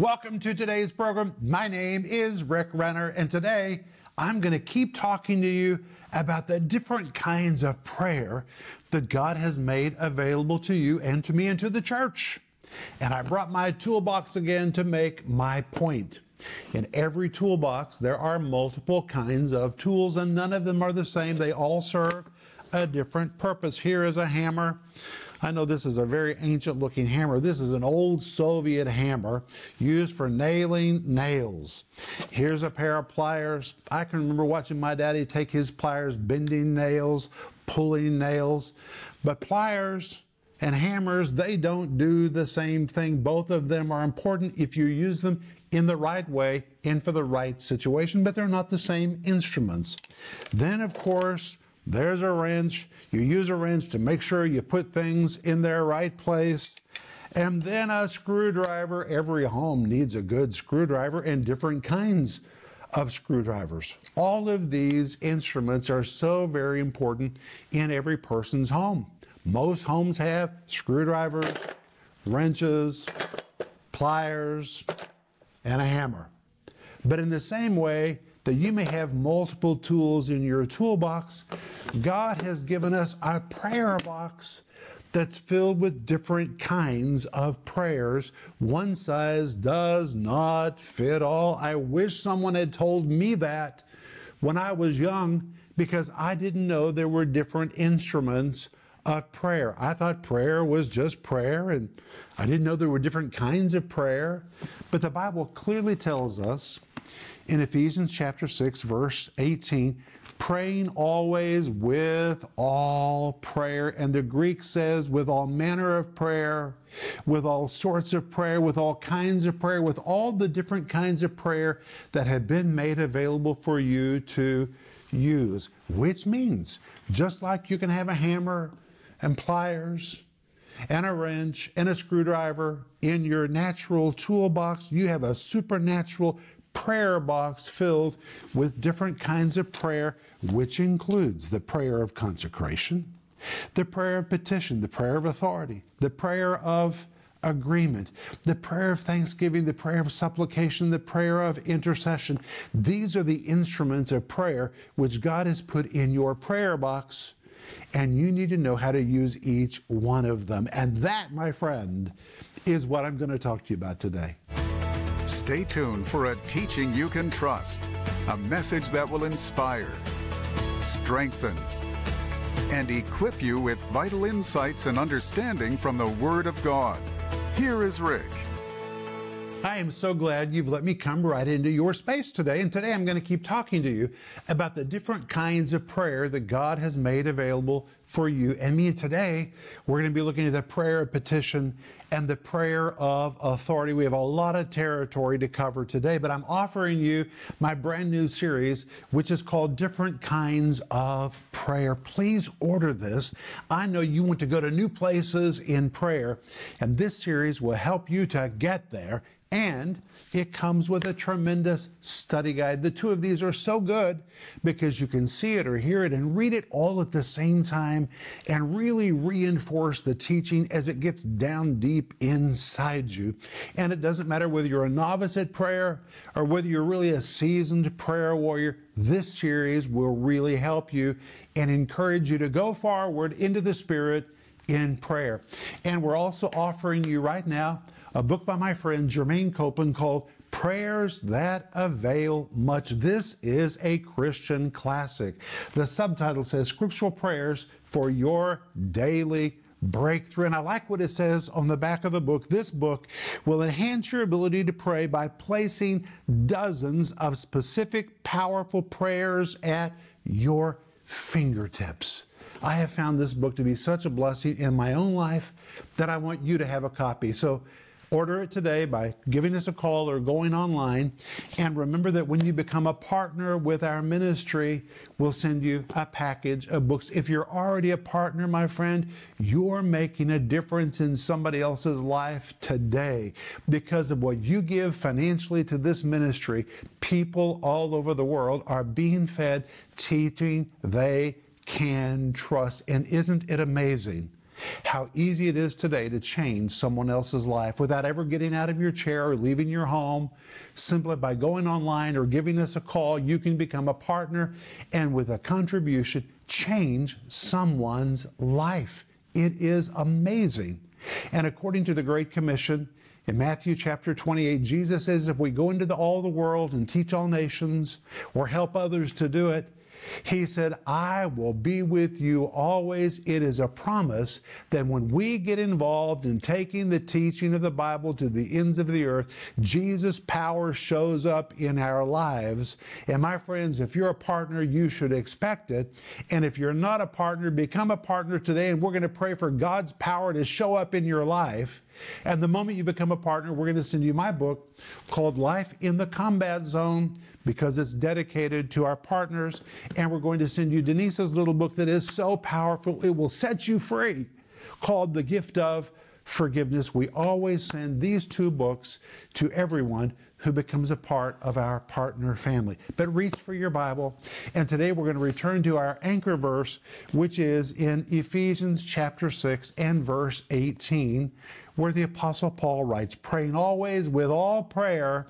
Welcome to today's program. My name is Rick Renner, and today I'm going to keep talking to you about the different kinds of prayer that God has made available to you and to me and to the church. And I brought my toolbox again to make my point. In every toolbox, there are multiple kinds of tools, and none of them are the same. They all serve a different purpose. Here is a hammer. I know this is a very ancient looking hammer. This is an old Soviet hammer used for nailing nails. Here's a pair of pliers. I can remember watching my daddy take his pliers, bending nails, pulling nails. But pliers and hammers, they don't do the same thing. Both of them are important if you use them in the right way and for the right situation, but they're not the same instruments. Then, of course, there's a wrench. You use a wrench to make sure you put things in their right place. And then a screwdriver. Every home needs a good screwdriver and different kinds of screwdrivers. All of these instruments are so very important in every person's home. Most homes have screwdrivers, wrenches, pliers, and a hammer. But in the same way, that you may have multiple tools in your toolbox, God has given us a prayer box that's filled with different kinds of prayers. One size does not fit all. I wish someone had told me that when I was young because I didn't know there were different instruments of prayer. I thought prayer was just prayer, and I didn't know there were different kinds of prayer. But the Bible clearly tells us in Ephesians chapter 6, verse 18, praying always with all prayer. And the Greek says, with all manner of prayer, with all sorts of prayer, with all kinds of prayer, with all the different kinds of prayer that have been made available for you to use. Which means, just like you can have a hammer and pliers, and a wrench and a screwdriver in your natural toolbox, you have a supernatural prayer box filled with different kinds of prayer, which includes the prayer of consecration, the prayer of petition, the prayer of authority, the prayer of agreement, the prayer of thanksgiving, the prayer of supplication, the prayer of intercession. These are the instruments of prayer which God has put in your prayer box, and you need to know how to use each one of them. And that, my friend, is what I'm going to talk to you about today. Stay tuned for a teaching you can trust, a message that will inspire, strengthen, and equip you with vital insights and understanding from the Word of God. Here is Rick. I am so glad you've let me come right into your space today. And today I'm going to keep talking to you about the different kinds of prayer that God has made available for you and me. And today we're going to be looking at the prayer of petition and the prayer of authority. We have a lot of territory to cover today, but I'm offering you my brand new series, which is called Different Kinds of Prayer. Please order this. I know you want to go to new places in prayer, and this series will help you to get there and it comes with a tremendous study guide. The two of these are so good because you can see it or hear it and read it all at the same time and really reinforce the teaching as it gets down deep inside you. And it doesn't matter whether you're a novice at prayer or whether you're really a seasoned prayer warrior, this series will really help you and encourage you to go forward into the Spirit in prayer. And we're also offering you right now a book by my friend Germaine Copeland called Prayers That Avail Much. This is a Christian classic. The subtitle says Scriptural Prayers for Your Daily breakthrough. And I like what it says on the back of the book. This book will enhance your ability to pray by placing dozens of specific, powerful prayers at your fingertips. I have found this book to be such a blessing in my own life that I want you to have a copy. So Order it today by giving us a call or going online. And remember that when you become a partner with our ministry, we'll send you a package of books. If you're already a partner, my friend, you're making a difference in somebody else's life today because of what you give financially to this ministry. People all over the world are being fed teaching they can trust. And isn't it amazing? How easy it is today to change someone else's life without ever getting out of your chair or leaving your home. Simply by going online or giving us a call, you can become a partner and with a contribution, change someone's life. It is amazing. And according to the Great Commission, in Matthew chapter 28, Jesus says, if we go into the, all the world and teach all nations or help others to do it, he said, I will be with you always. It is a promise that when we get involved in taking the teaching of the Bible to the ends of the earth, Jesus' power shows up in our lives. And my friends, if you're a partner, you should expect it. And if you're not a partner, become a partner today. And we're going to pray for God's power to show up in your life. And the moment you become a partner, we're going to send you my book called Life in the Combat Zone because it's dedicated to our partners. And we're going to send you Denise's little book that is so powerful, it will set you free, called The Gift of Forgiveness. We always send these two books to everyone who becomes a part of our partner family. But reach for your Bible. And today we're going to return to our anchor verse, which is in Ephesians chapter 6 and verse 18, where the Apostle Paul writes, praying always with all prayer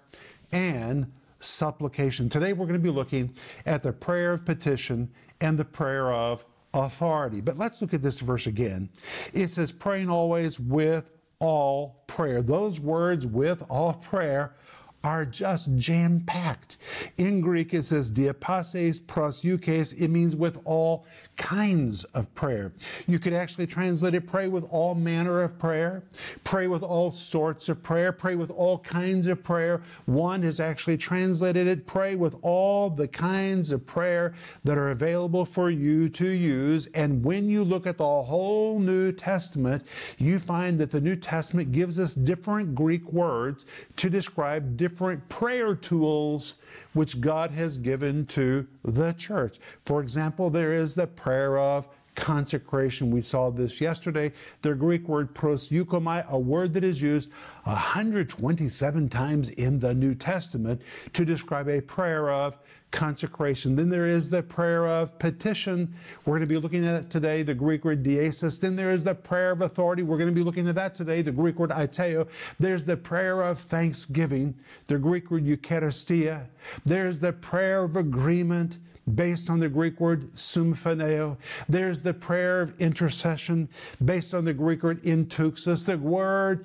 and supplication. Today we're going to be looking at the prayer of petition and the prayer of authority. But let's look at this verse again. It says, praying always with all prayer. Those words, with all prayer, are just jam packed. In Greek, it says dia pases proseuches. It means with all kinds of prayer. You could actually translate it pray with all manner of prayer, pray with all sorts of prayer, pray with all kinds of prayer. One has actually translated it pray with all the kinds of prayer that are available for you to use. And when you look at the whole New Testament, you find that the New Testament gives us different Greek words to describe different prayer tools which God has given to the church. For example, there is the prayer of consecration. We saw this yesterday. The Greek word proseuchomai, a word that is used 127 times in the New Testament to describe a prayer of consecration. Then there is the prayer of petition. We're going to be looking at it today, the Greek word diesis. Then there is the prayer of authority. We're going to be looking at that today, the Greek word aiteo. There's the prayer of thanksgiving, the Greek word eucharistia. There's the prayer of agreement based on the Greek word symphoneo. There's the prayer of intercession based on the Greek word enteuxis. The word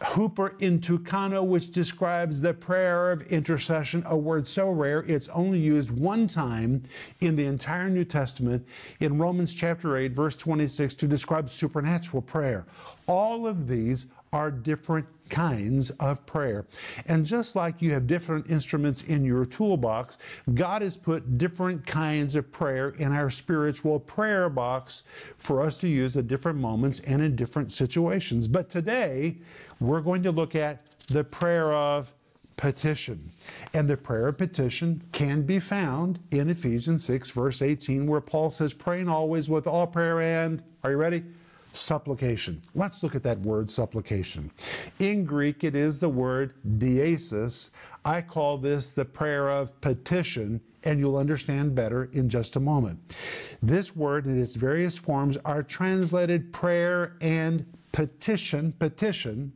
Huper intukano, which describes the prayer of intercession, a word so rare it's only used one time in the entire New Testament in Romans chapter 8, verse 26, to describe supernatural prayer. All of these are different kinds of prayer. And just like you have different instruments in your toolbox, God has put different kinds of prayer in our spiritual prayer box for us to use at different moments and in different situations. But today, we're going to look at the prayer of petition. And the prayer of petition can be found in Ephesians 6, verse 18, where Paul says, praying always with all prayer and, are you ready? Supplication. Let's look at that word supplication. In Greek, it is the word diesis. I call this the prayer of petition, and you'll understand better in just a moment. This word in its various forms are translated prayer and petition, petition,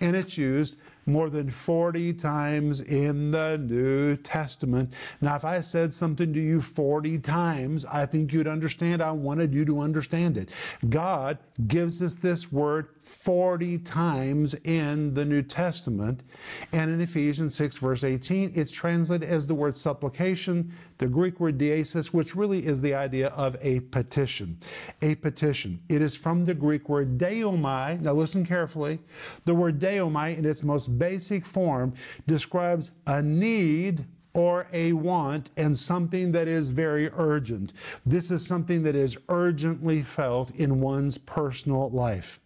and it's used more than 40 times in the New Testament. Now, if I said something to you 40 times, I think you'd understand. I wanted you to understand it. God gives us this word 40 times in the New Testament. And in Ephesians 6, verse 18, it's translated as the word supplication, the Greek word diesis, which really is the idea of a petition. A petition. It is from the Greek word deomai. Now listen carefully. The word deomai, in its most basic form, describes a need or a want and something that is very urgent. This is something that is urgently felt in one's personal life.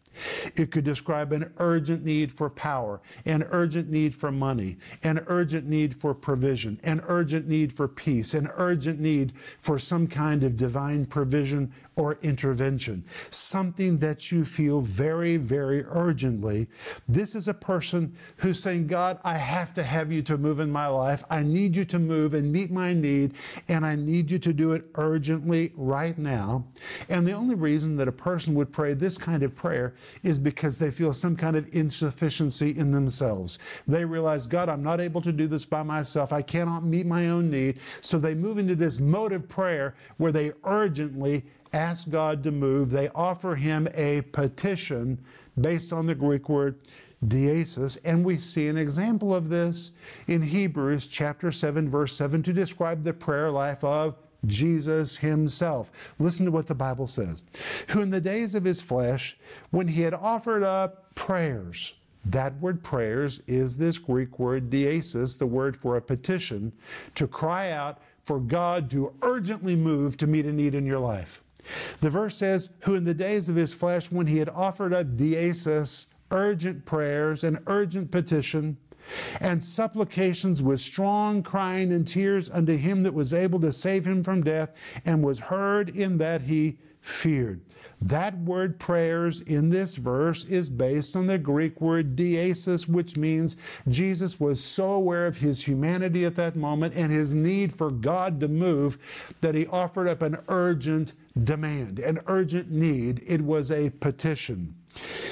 It could describe an urgent need for power, an urgent need for money, an urgent need for provision, an urgent need for peace, an urgent need for some kind of divine provision or intervention, something that you feel very, very urgently. This is a person who's saying, God, I have to have you to move in my life. I need you to move and meet my need, and I need you to do it urgently right now. And the only reason that a person would pray this kind of prayer is because they feel some kind of insufficiency in themselves. They realize, God, I'm not able to do this by myself. I cannot meet my own need. So they move into this mode of prayer where they urgently ask God to move. They offer him a petition based on the Greek word diesis. And we see an example of this in Hebrews chapter 7, verse 7, to describe the prayer life of Jesus himself. Listen to what the Bible says. Who in the days of his flesh, when he had offered up prayers, that word prayers is this Greek word diesis, the word for a petition, to cry out for God to urgently move to meet a need in your life. The verse says, Who in the days of his flesh, when he had offered up diesis, urgent prayers and urgent petition, and supplications with strong crying and tears unto him that was able to save him from death, and was heard in that he feared. That word prayers in this verse is based on the Greek word diesis, which means Jesus was so aware of his humanity at that moment and his need for God to move that he offered up an urgent demand, an urgent need. It was a petition.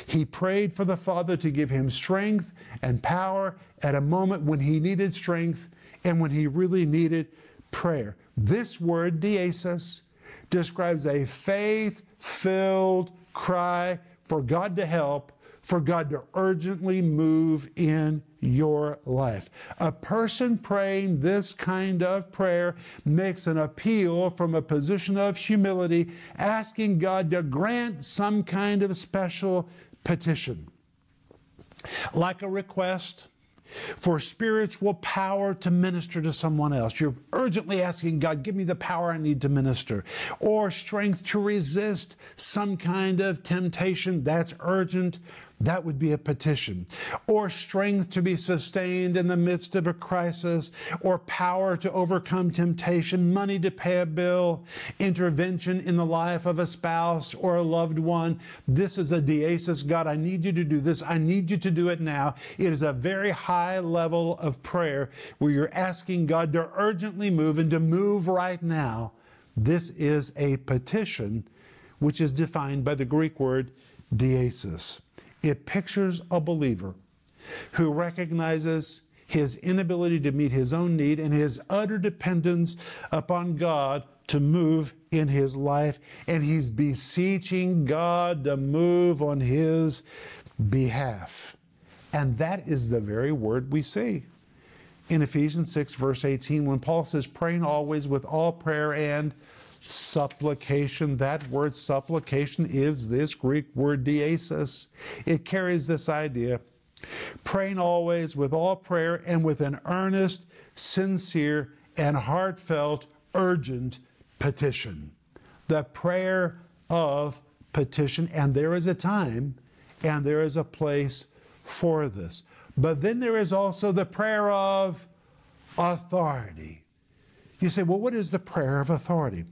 He prayed for the Father to give him strength and power at a moment when he needed strength and when he really needed prayer. This word, diesis, describes a faith filled cry for God to help, for God to urgently move in your life. A person praying this kind of prayer makes an appeal from a position of humility, asking God to grant some kind of special petition. Like a request, for spiritual power to minister to someone else. You're urgently asking God, give me the power I need to minister, or strength to resist some kind of temptation that's urgent that would be a petition. Or strength to be sustained in the midst of a crisis, or power to overcome temptation, money to pay a bill, intervention in the life of a spouse or a loved one. This is a diesis. God, I need you to do this. I need you to do it now. It is a very high level of prayer where you're asking God to urgently move and to move right now. This is a petition, which is defined by the Greek word diesis. It pictures a believer who recognizes his inability to meet his own need and his utter dependence upon God to move in his life. And he's beseeching God to move on his behalf. And that is the very word we see in Ephesians 6, verse 18, when Paul says, praying always with all prayer and supplication. That word supplication is this Greek word diesis. It carries this idea praying always with all prayer and with an earnest, sincere, and heartfelt, urgent petition. The prayer of petition. And there is a time and there is a place for this. But then there is also the prayer of authority. You say, well, what is the prayer of authority?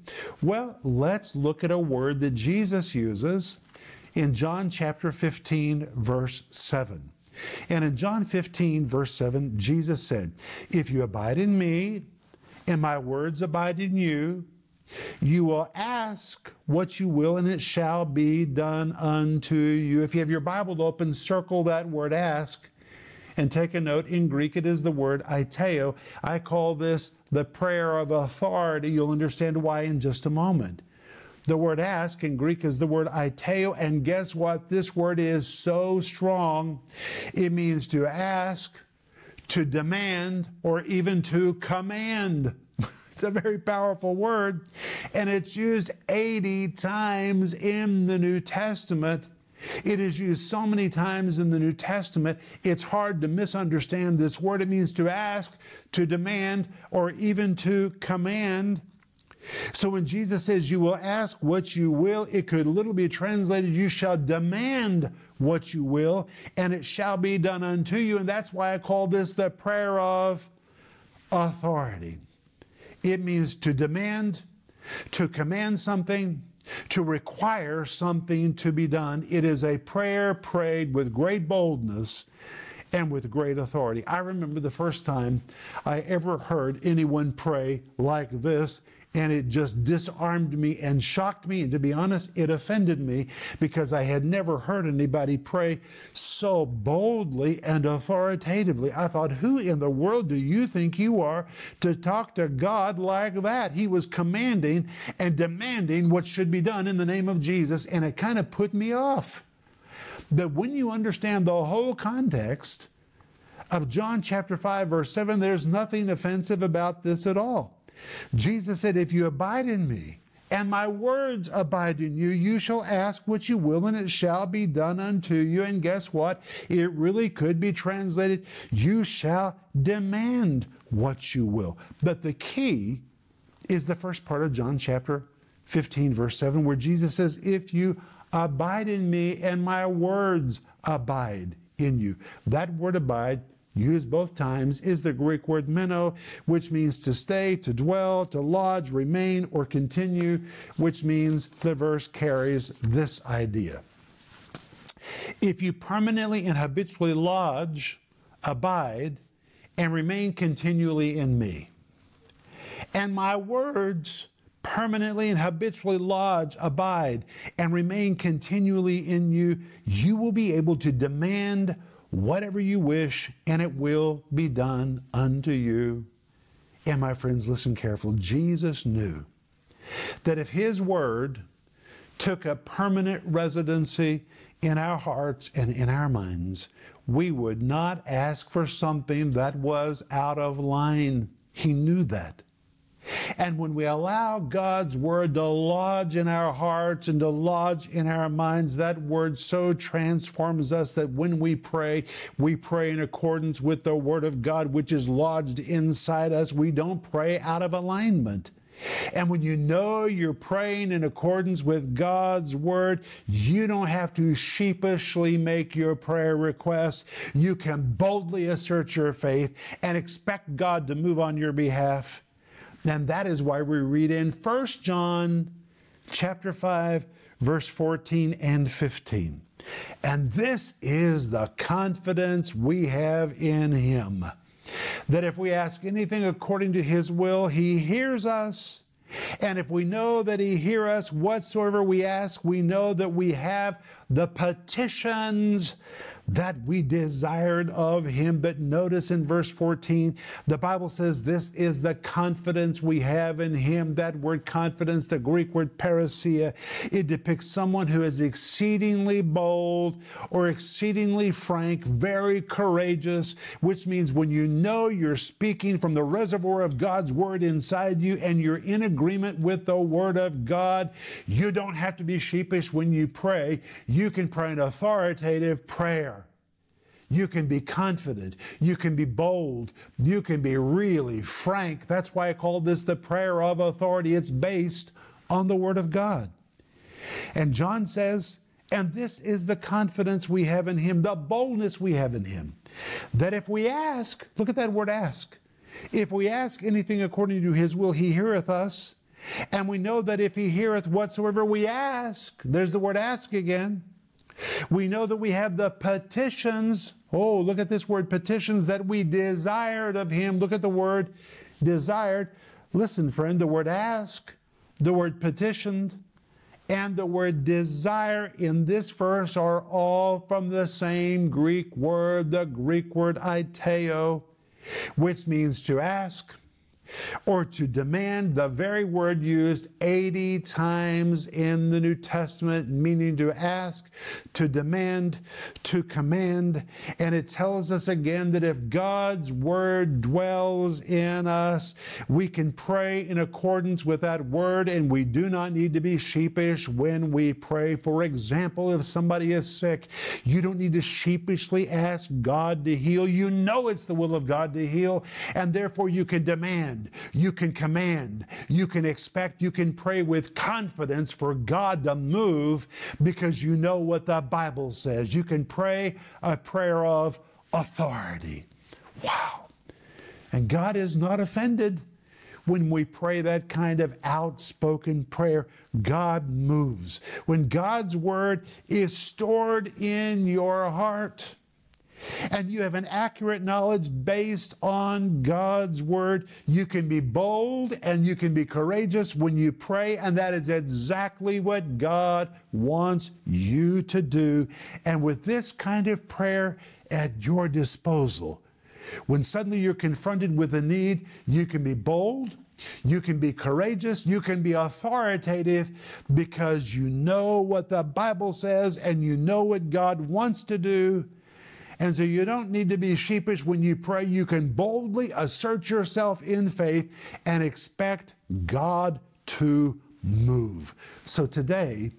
Well, let's look at a word that Jesus uses in John chapter 15, verse 7. And in John 15, verse 7, Jesus said, If you abide in me and my words abide in you, you will ask what you will, and it shall be done unto you. If you have your Bible open, circle that word ask and take a note, in Greek it is the word aiteo. I call this the prayer of authority. You'll understand why in just a moment. The word ask in Greek is the word aiteo, and guess what? This word is so strong. It means to ask, to demand, or even to command. It's a very powerful word, and it's used 80 times in the New Testament. It is used so many times in the New Testament, it's hard to misunderstand this word. It means to ask, to demand, or even to command. So when Jesus says, You will ask what you will, it could literally be translated, You shall demand what you will, and it shall be done unto you. And that's why I call this the prayer of authority. It means to demand, to command something, to require something to be done. It is a prayer prayed with great boldness and with great authority. I remember the first time I ever heard anyone pray like this and it just disarmed me and shocked me. And to be honest, it offended me because I had never heard anybody pray so boldly and authoritatively. I thought, who in the world do you think you are to talk to God like that? He was commanding and demanding what should be done in the name of Jesus, and it kind of put me off. But when you understand the whole context, of John chapter 5, verse 7, there's nothing offensive about this at all. Jesus said, If you abide in me, and my words abide in you, you shall ask what you will, and it shall be done unto you. And guess what? It really could be translated, You shall demand what you will. But the key is the first part of John chapter 15, verse 7, where Jesus says, If you abide in me, and my words abide in you. That word abide used both times, is the Greek word meno, which means to stay, to dwell, to lodge, remain, or continue, which means the verse carries this idea. If you permanently and habitually lodge, abide, and remain continually in me, and my words permanently and habitually lodge, abide, and remain continually in you, you will be able to demand whatever you wish, and it will be done unto you. And my friends, listen careful. Jesus knew that if His Word took a permanent residency in our hearts and in our minds, we would not ask for something that was out of line. He knew that. And when we allow God's word to lodge in our hearts and to lodge in our minds, that word so transforms us that when we pray, we pray in accordance with the word of God, which is lodged inside us. We don't pray out of alignment. And when you know you're praying in accordance with God's word, you don't have to sheepishly make your prayer requests. You can boldly assert your faith and expect God to move on your behalf. And that is why we read in 1 John chapter 5 verse 14 and 15. And this is the confidence we have in him that if we ask anything according to his will, he hears us. And if we know that he hears us whatsoever we ask, we know that we have the petitions that we desired of him. But notice in verse 14, the Bible says this is the confidence we have in him. That word confidence, the Greek word parrhesia, it depicts someone who is exceedingly bold or exceedingly frank, very courageous, which means when you know you're speaking from the reservoir of God's word inside you and you're in agreement with the word of God, you don't have to be sheepish when you pray. You can pray an authoritative prayer. You can be confident. You can be bold. You can be really frank. That's why I call this the prayer of authority. It's based on the Word of God. And John says, and this is the confidence we have in Him, the boldness we have in Him, that if we ask, look at that word ask, if we ask anything according to His will, He heareth us. And we know that if He heareth whatsoever we ask, there's the word ask again we know that we have the petitions. Oh, look at this word petitions that we desired of Him. Look at the word desired. Listen, friend, the word ask, the word petitioned, and the word desire in this verse are all from the same Greek word, the Greek word aiteo, which means to ask or to demand the very word used 80 times in the New Testament, meaning to ask, to demand, to command. And it tells us again that if God's word dwells in us, we can pray in accordance with that word, and we do not need to be sheepish when we pray. For example, if somebody is sick, you don't need to sheepishly ask God to heal. You know it's the will of God to heal, and therefore you can demand you can command, you can expect, you can pray with confidence for God to move because you know what the Bible says. You can pray a prayer of authority. Wow. And God is not offended when we pray that kind of outspoken prayer, God moves. When God's word is stored in your heart, and you have an accurate knowledge based on God's word, you can be bold and you can be courageous when you pray, and that is exactly what God wants you to do. And with this kind of prayer at your disposal, when suddenly you're confronted with a need, you can be bold, you can be courageous, you can be authoritative because you know what the Bible says and you know what God wants to do. And so you don't need to be sheepish when you pray. You can boldly assert yourself in faith and expect God to move. So today,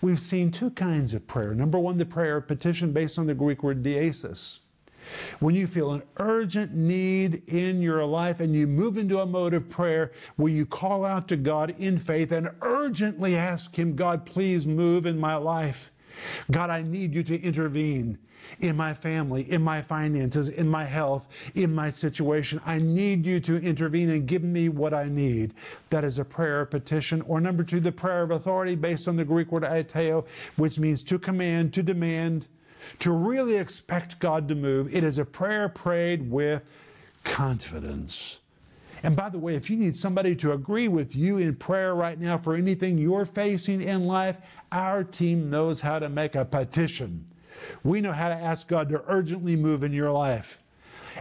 we've seen two kinds of prayer. Number one, the prayer of petition based on the Greek word diesis. When you feel an urgent need in your life and you move into a mode of prayer where you call out to God in faith and urgently ask Him, God, please move in my life. God, I need you to intervene in my family, in my finances, in my health, in my situation. I need you to intervene and give me what I need. That is a prayer of petition. Or number two, the prayer of authority based on the Greek word aiteo, which means to command, to demand, to really expect God to move. It is a prayer prayed with confidence. And by the way, if you need somebody to agree with you in prayer right now for anything you're facing in life, our team knows how to make a petition. We know how to ask God to urgently move in your life.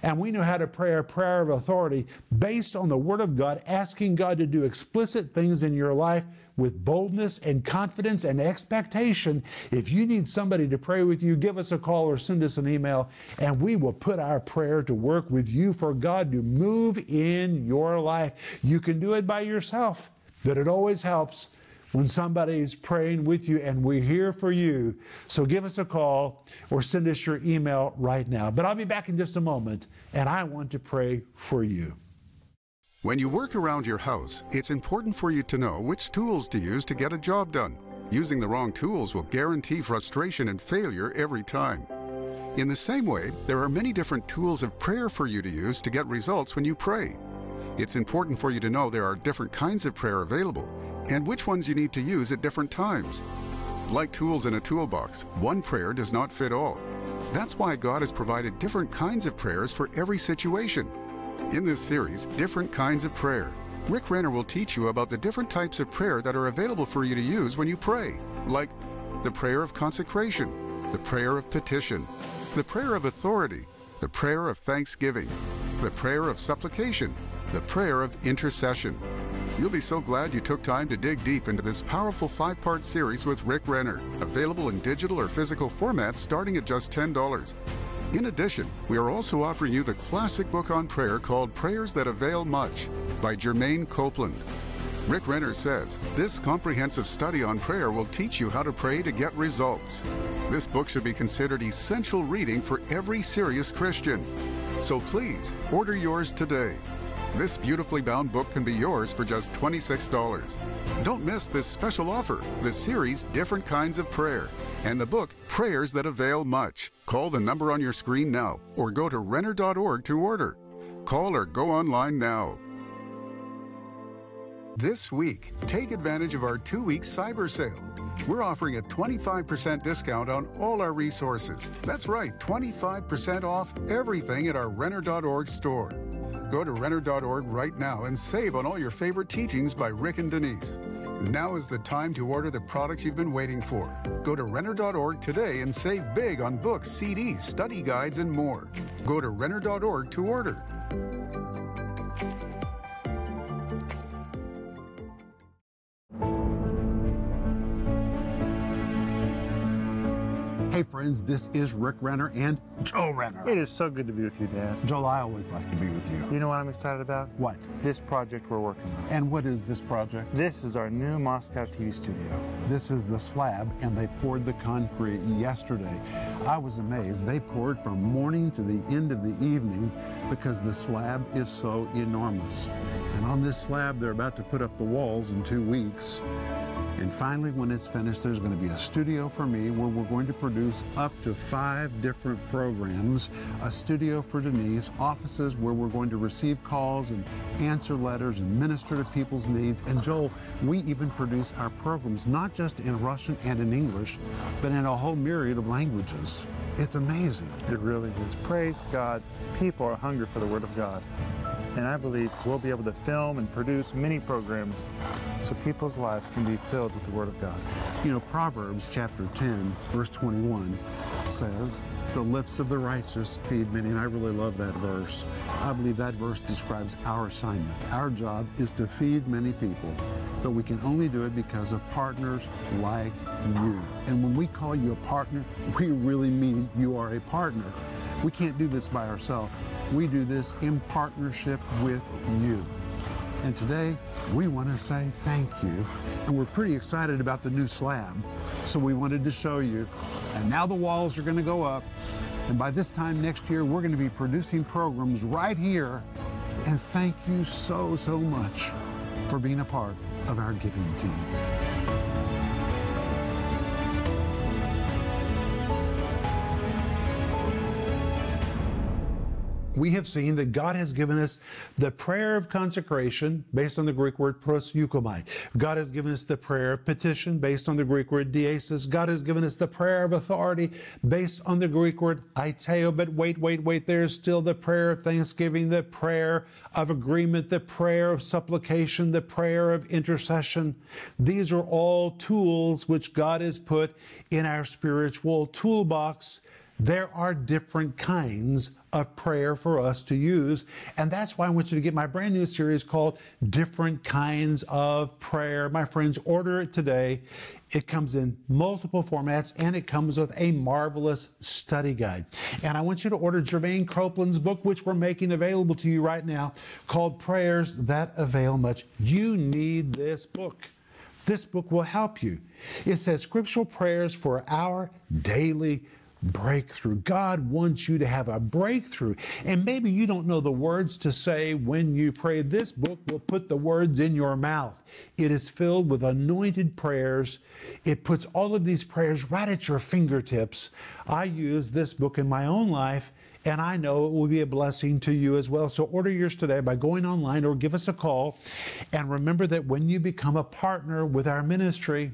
And we know how to pray a prayer of authority based on the Word of God, asking God to do explicit things in your life with boldness and confidence and expectation. If you need somebody to pray with you, give us a call or send us an email, and we will put our prayer to work with you for God to move in your life. You can do it by yourself, but it always helps when somebody is praying with you, and we're here for you. So give us a call or send us your email right now. But I'll be back in just a moment, and I want to pray for you. When you work around your house, it's important for you to know which tools to use to get a job done. Using the wrong tools will guarantee frustration and failure every time. In the same way, there are many different tools of prayer for you to use to get results when you pray. It's important for you to know there are different kinds of prayer available and which ones you need to use at different times. Like tools in a toolbox, one prayer does not fit all. That's why God has provided different kinds of prayers for every situation. In this series, Different Kinds of Prayer, Rick Renner will teach you about the different types of prayer that are available for you to use when you pray, like the prayer of consecration, the prayer of petition, the prayer of authority, the prayer of thanksgiving, the prayer of supplication, the prayer of intercession. You'll be so glad you took time to dig deep into this powerful five part series with Rick Renner, available in digital or physical formats starting at just $10. In addition, we are also offering you the classic book on prayer called Prayers That Avail Much by Germaine Copeland. Rick Renner says this comprehensive study on prayer will teach you how to pray to get results. This book should be considered essential reading for every serious Christian. So please order yours today. This beautifully bound book can be yours for just $26. Don't miss this special offer the series Different Kinds of Prayer and the book Prayers That Avail Much. Call the number on your screen now or go to Renner.org to order. Call or go online now. This week, take advantage of our two week cyber sale. We're offering a 25% discount on all our resources. That's right, 25% off everything at our Renner.org store. Go to Renner.org right now and save on all your favorite teachings by Rick and Denise. Now is the time to order the products you've been waiting for. Go to Renner.org today and save big on books, CDs, study guides, and more. Go to Renner.org to order. Hey, friends, this is Rick Renner and Joel Renner. It is so good to be with you, Dad. Joel, I always like to be with you. You know what I'm excited about? What? This project we're working on. And what is this project? This is our new Moscow TV studio. This is the slab, and they poured the concrete yesterday. I was amazed. They poured from morning to the end of the evening because the slab is so enormous. And on this slab, they're about to put up the walls in two weeks. And finally, when it's finished, there's going to be a studio for me where we're going to produce up to five different programs. A studio for Denise, offices where we're going to receive calls and answer letters and minister to people's needs. And Joel, we even produce our programs not just in Russian and in English, but in a whole myriad of languages. It's amazing. It really is. Praise God. People are hungry for the Word of God. And I believe we'll be able to film and produce many programs so people's lives can be filled with the Word of God. You know, Proverbs chapter 10, verse 21 says, The lips of the righteous feed many. And I really love that verse. I believe that verse describes our assignment. Our job is to feed many people, but we can only do it because of partners like you. And when we call you a partner, we really mean you are a partner. We can't do this by ourselves. We do this in partnership with you. And today, we want to say thank you. And we're pretty excited about the new slab. So we wanted to show you. And now the walls are going to go up. And by this time next year, we're going to be producing programs right here. And thank you so, so much for being a part of our giving team. We have seen that God has given us the prayer of consecration based on the Greek word proseuchomai. God has given us the prayer of petition based on the Greek word diesis. God has given us the prayer of authority based on the Greek word aiteo. But wait, wait, wait, there's still the prayer of thanksgiving, the prayer of agreement, the prayer of supplication, the prayer of intercession. These are all tools which God has put in our spiritual toolbox. There are different kinds of prayer for us to use. And that's why I want you to get my brand new series called Different Kinds of Prayer. My friends, order it today. It comes in multiple formats and it comes with a marvelous study guide. And I want you to order Germaine Copeland's book, which we're making available to you right now, called Prayers That Avail Much. You need this book. This book will help you. It says scriptural prayers for our daily breakthrough. God wants you to have a breakthrough. And maybe you don't know the words to say when you pray. This book will put the words in your mouth. It is filled with anointed prayers. It puts all of these prayers right at your fingertips. I use this book in my own life. And I know it will be a blessing to you as well. So order yours today by going online or give us a call. And remember that when you become a partner with our ministry,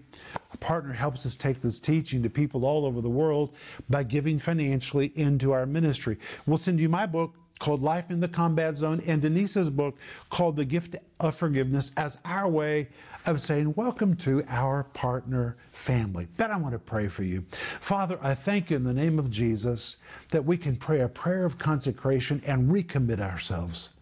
a partner helps us take this teaching to people all over the world by giving financially into our ministry. We'll send you my book called Life in the Combat Zone and Denise's book called The Gift of Forgiveness as our way of saying, Welcome to our partner family. But I want to pray for you. Father, I thank you in the name of Jesus that we can pray a prayer of consecration and recommit ourselves.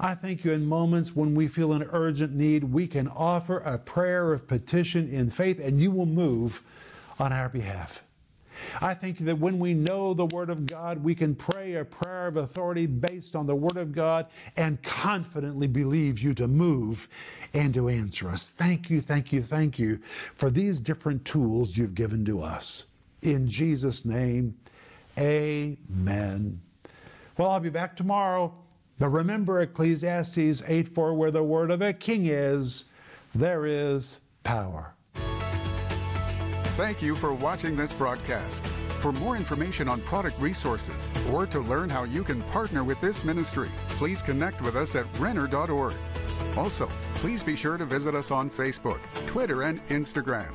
I thank you in moments when we feel an urgent need, we can offer a prayer of petition in faith and you will move on our behalf. I think that when we know the Word of God, we can pray a prayer of authority based on the Word of God and confidently believe you to move and to answer us. Thank you, thank you, thank you for these different tools you've given to us. In Jesus' name, amen. Well, I'll be back tomorrow. But remember Ecclesiastes 8 4, where the word of a king is, there is power. Thank you for watching this broadcast. For more information on product resources or to learn how you can partner with this ministry, please connect with us at Renner.org. Also, please be sure to visit us on Facebook, Twitter, and Instagram.